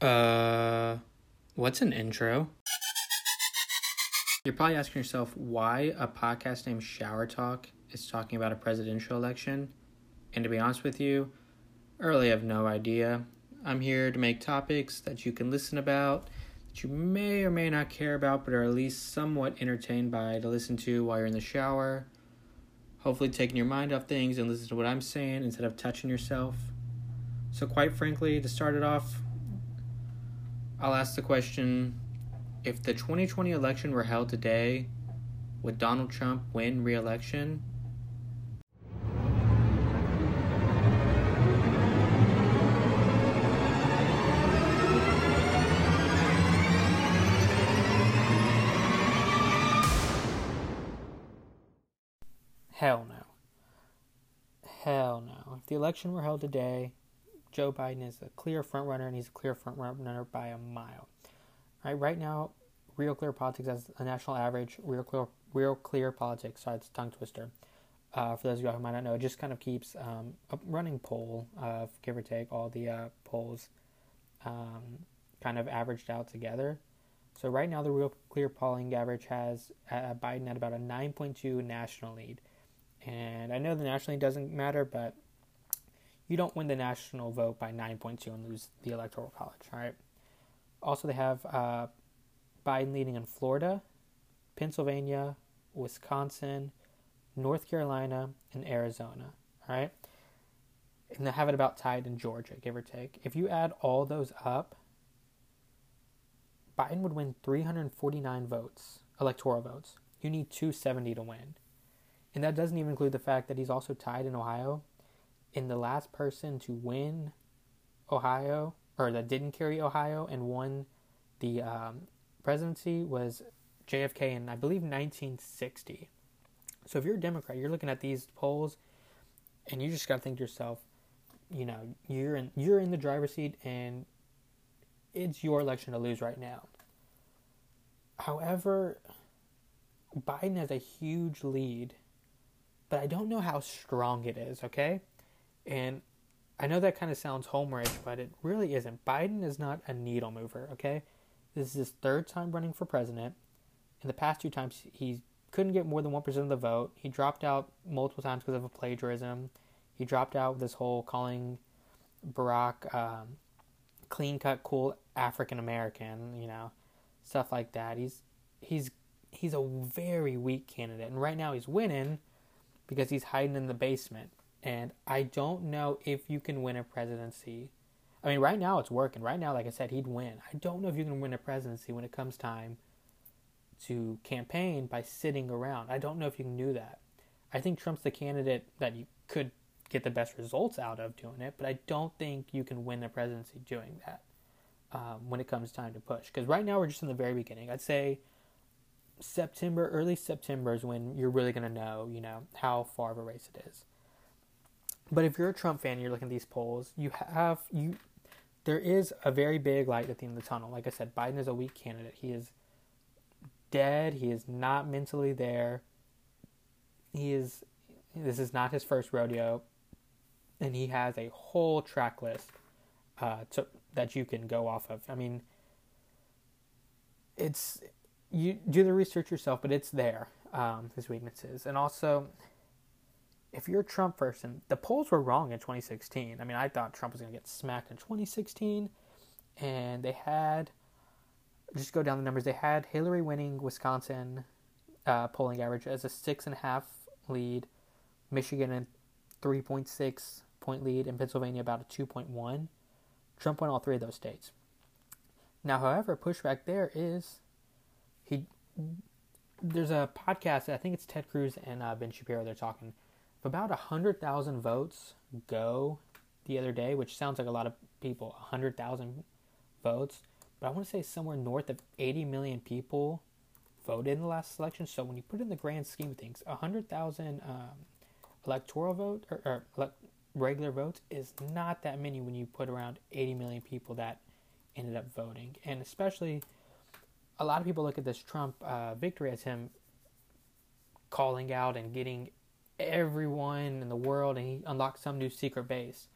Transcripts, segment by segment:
Uh, what's an intro? You're probably asking yourself why a podcast named Shower Talk is talking about a presidential election. And to be honest with you, I really have no idea. I'm here to make topics that you can listen about, that you may or may not care about, but are at least somewhat entertained by to listen to while you're in the shower. Hopefully, taking your mind off things and listen to what I'm saying instead of touching yourself. So, quite frankly, to start it off, I'll ask the question if the 2020 election were held today, would Donald Trump win re election? Hell no. Hell no. If the election were held today, Joe Biden is a clear frontrunner, and he's a clear frontrunner by a mile. Right, now, Real Clear Politics has a national average. Real Clear, Real Clear Politics, sorry, it's a tongue twister. Uh, for those of you who might not know, it just kind of keeps um, a running poll of give or take all the uh, polls um, kind of averaged out together. So right now, the Real Clear polling average has uh, Biden at about a 9.2 national lead. And I know the national lead doesn't matter, but you don't win the national vote by nine 9.2 and lose the electoral college. All right. Also, they have uh, Biden leading in Florida, Pennsylvania, Wisconsin, North Carolina, and Arizona. All right. And they have it about tied in Georgia, give or take. If you add all those up, Biden would win 349 votes, electoral votes. You need 270 to win. And that doesn't even include the fact that he's also tied in Ohio and the last person to win Ohio, or that didn't carry Ohio and won the um, presidency was JFK in, I believe, 1960. So if you're a Democrat, you're looking at these polls, and you just got to think to yourself, you know, you're in you're in the driver's seat, and it's your election to lose right now. However, Biden has a huge lead, but I don't know how strong it is. Okay, and I know that kind of sounds homerish, but it really isn't. Biden is not a needle mover, okay? This is his third time running for president. In the past two times, he couldn't get more than 1% of the vote. He dropped out multiple times because of a plagiarism. He dropped out with this whole calling Barack um, clean cut, cool African American, you know, stuff like that. He's he's he's a very weak candidate, and right now he's winning because he's hiding in the basement. And I don't know if you can win a presidency. I mean, right now it's working. Right now, like I said, he'd win. I don't know if you can win a presidency when it comes time to campaign by sitting around. I don't know if you can do that. I think Trump's the candidate that you could get the best results out of doing it, but I don't think you can win the presidency doing that um, when it comes time to push. Because right now we're just in the very beginning. I'd say September, early September is when you're really going to know, you know, how far of a race it is. But if you're a Trump fan, you're looking at these polls, you have you there is a very big light at the end of the tunnel. Like I said, Biden is a weak candidate. He is dead. He is not mentally there. He is this is not his first rodeo, and he has a whole track list uh, to, that you can go off of. I mean, it's you do the research yourself, but it's there. Um, his weaknesses, and also if you're a Trump person, the polls were wrong in 2016. I mean, I thought Trump was going to get smacked in 2016, and they had just go down the numbers. They had Hillary winning Wisconsin uh, polling average as a six and a half lead, Michigan a 3.6 point lead, and Pennsylvania about a 2.1. Trump won all three of those states. Now, however, pushback there is he. There's a podcast. I think it's Ted Cruz and uh, Ben Shapiro. They're talking about 100,000 votes go the other day, which sounds like a lot of people, 100,000 votes, but I want to say somewhere north of 80 million people voted in the last election. So when you put it in the grand scheme of things, 100,000 um, electoral vote or, or regular votes is not that many when you put around 80 million people that ended up voting. And especially a lot of people look at this Trump uh, victory as him calling out and getting everyone in the world and he unlocked some new secret base.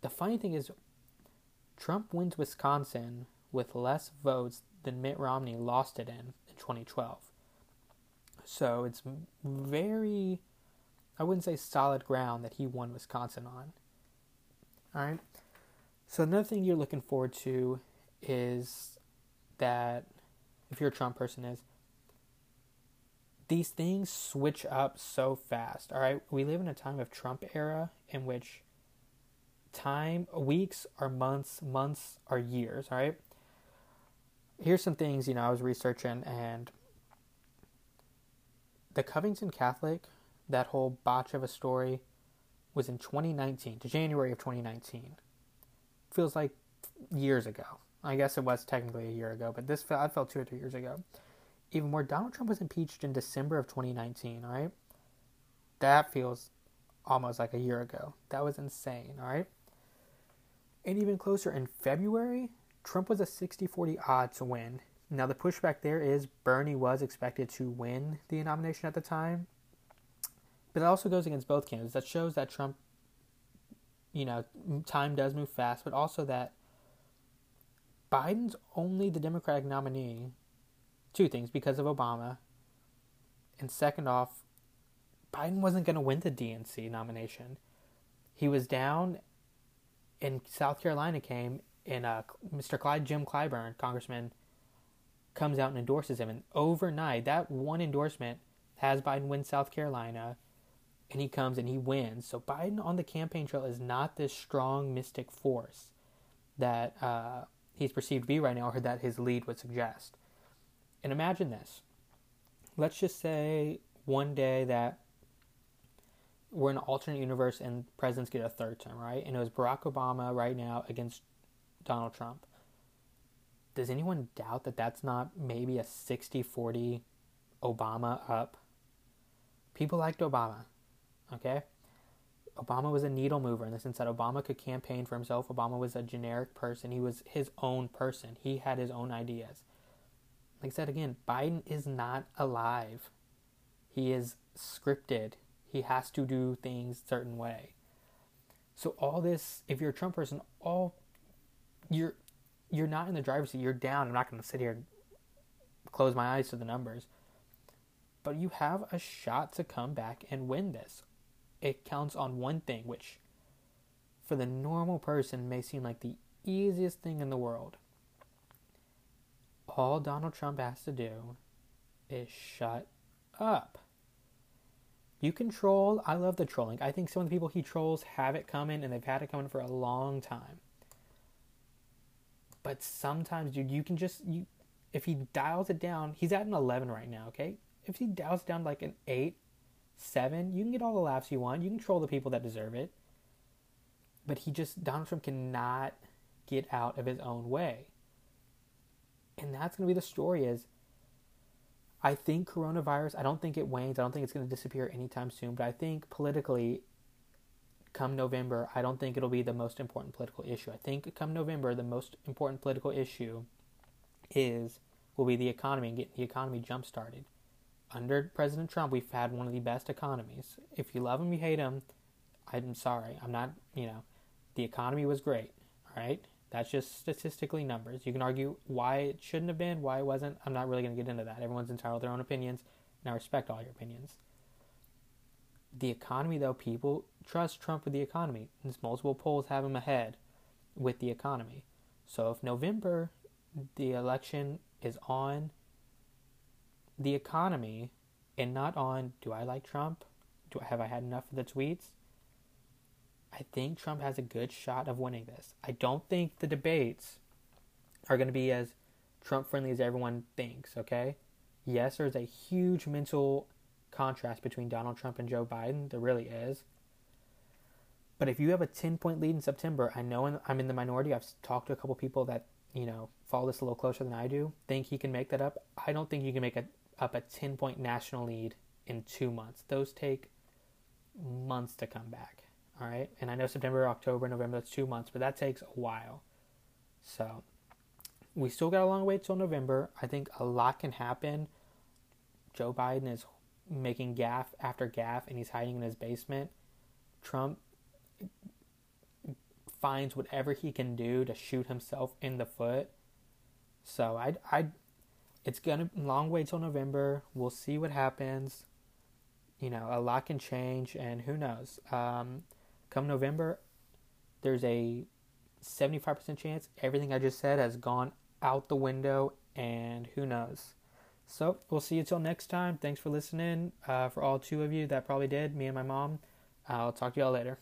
The funny thing is, Trump wins Wisconsin with less votes than Mitt Romney lost it in in 2012. So it's very, I wouldn't say solid ground that he won Wisconsin on. All right. So another thing you're looking forward to is that if you're a Trump person is these things switch up so fast. All right, we live in a time of Trump era in which time weeks are months, months are years. All right. Here's some things you know I was researching and the Covington Catholic, that whole botch of a story, was in 2019 to January of 2019. Feels like years ago. I guess it was technically a year ago, but this I felt two or three years ago even more, Donald Trump was impeached in December of 2019, all right? That feels almost like a year ago. That was insane, all right? And even closer, in February, Trump was a 60 40 odd to win. Now, the pushback there is Bernie was expected to win the nomination at the time, but it also goes against both candidates. That shows that Trump, you know, time does move fast, but also that Biden's only the Democratic nominee two things because of Obama, and second off, Biden wasn't going to win the DNC nomination. He was down, and South Carolina came, and uh, Mr. Clyde Jim Clyburn, Congressman, comes out and endorses him, and overnight, that one endorsement has Biden win South Carolina, and he comes and he wins. So Biden on the campaign trail is not this strong mystic force that uh, he's perceived to be right now, or that his lead would suggest. And imagine this. Let's just say one day that we're in an alternate universe and presidents get a third term, right? And it was Barack Obama right now against Donald Trump. Does anyone doubt that that's not maybe a 60 40 Obama up? People liked Obama, okay? Obama was a needle mover in the sense that Obama could campaign for himself. Obama was a generic person. He was his own person. He had his own ideas like I said again, Biden is not alive. He is scripted. He has to do things a certain way. So all this, if you're a Trump person, all you're you're not in the driver's seat. You're down. I'm not going to sit here and close my eyes to the numbers. But you have a shot to come back and win this. It counts on one thing, which for the normal person may seem like the easiest thing in the world all Donald Trump has to do is shut up. You control. I love the trolling. I think some of the people he trolls have it coming and they've had it coming for a long time. But sometimes, dude, you can just you if he dials it down, he's at an 11 right now, okay? If he dials down like an 8, 7, you can get all the laughs you want. You can troll the people that deserve it. But he just Donald Trump cannot get out of his own way and that's going to be the story is I think coronavirus, I don't think it wanes. I don't think it's going to disappear anytime soon, but I think politically come November, I don't think it'll be the most important political issue. I think come November, the most important political issue is will be the economy and getting the economy jump started. Under President Trump, we've had one of the best economies. If you love him, you hate him. I'm sorry. I'm not, you know, the economy was great. All right. That's just statistically numbers. You can argue why it shouldn't have been, why it wasn't. I'm not really going to get into that. Everyone's entitled to their own opinions, and I respect all your opinions. The economy, though, people trust Trump with the economy. There's multiple polls have him ahead with the economy. So if November, the election is on the economy and not on do I like Trump? Do I have I had enough of the tweets? I think Trump has a good shot of winning this. I don't think the debates are going to be as Trump friendly as everyone thinks, okay? Yes, there's a huge mental contrast between Donald Trump and Joe Biden. There really is. But if you have a 10 point lead in September, I know I'm in the minority. I've talked to a couple people that, you know, follow this a little closer than I do, think he can make that up. I don't think you can make a, up a 10 point national lead in two months. Those take months to come back. All right. And I know September, October, November, that's two months, but that takes a while. So we still got a long way till November. I think a lot can happen. Joe Biden is making gaffe after gaffe and he's hiding in his basement. Trump finds whatever he can do to shoot himself in the foot. So I I it's gonna long way till November. We'll see what happens. You know, a lot can change, and who knows? Um, come November, there's a 75% chance everything I just said has gone out the window, and who knows? So we'll see you till next time. Thanks for listening. Uh, for all two of you that probably did, me and my mom. I'll talk to y'all later.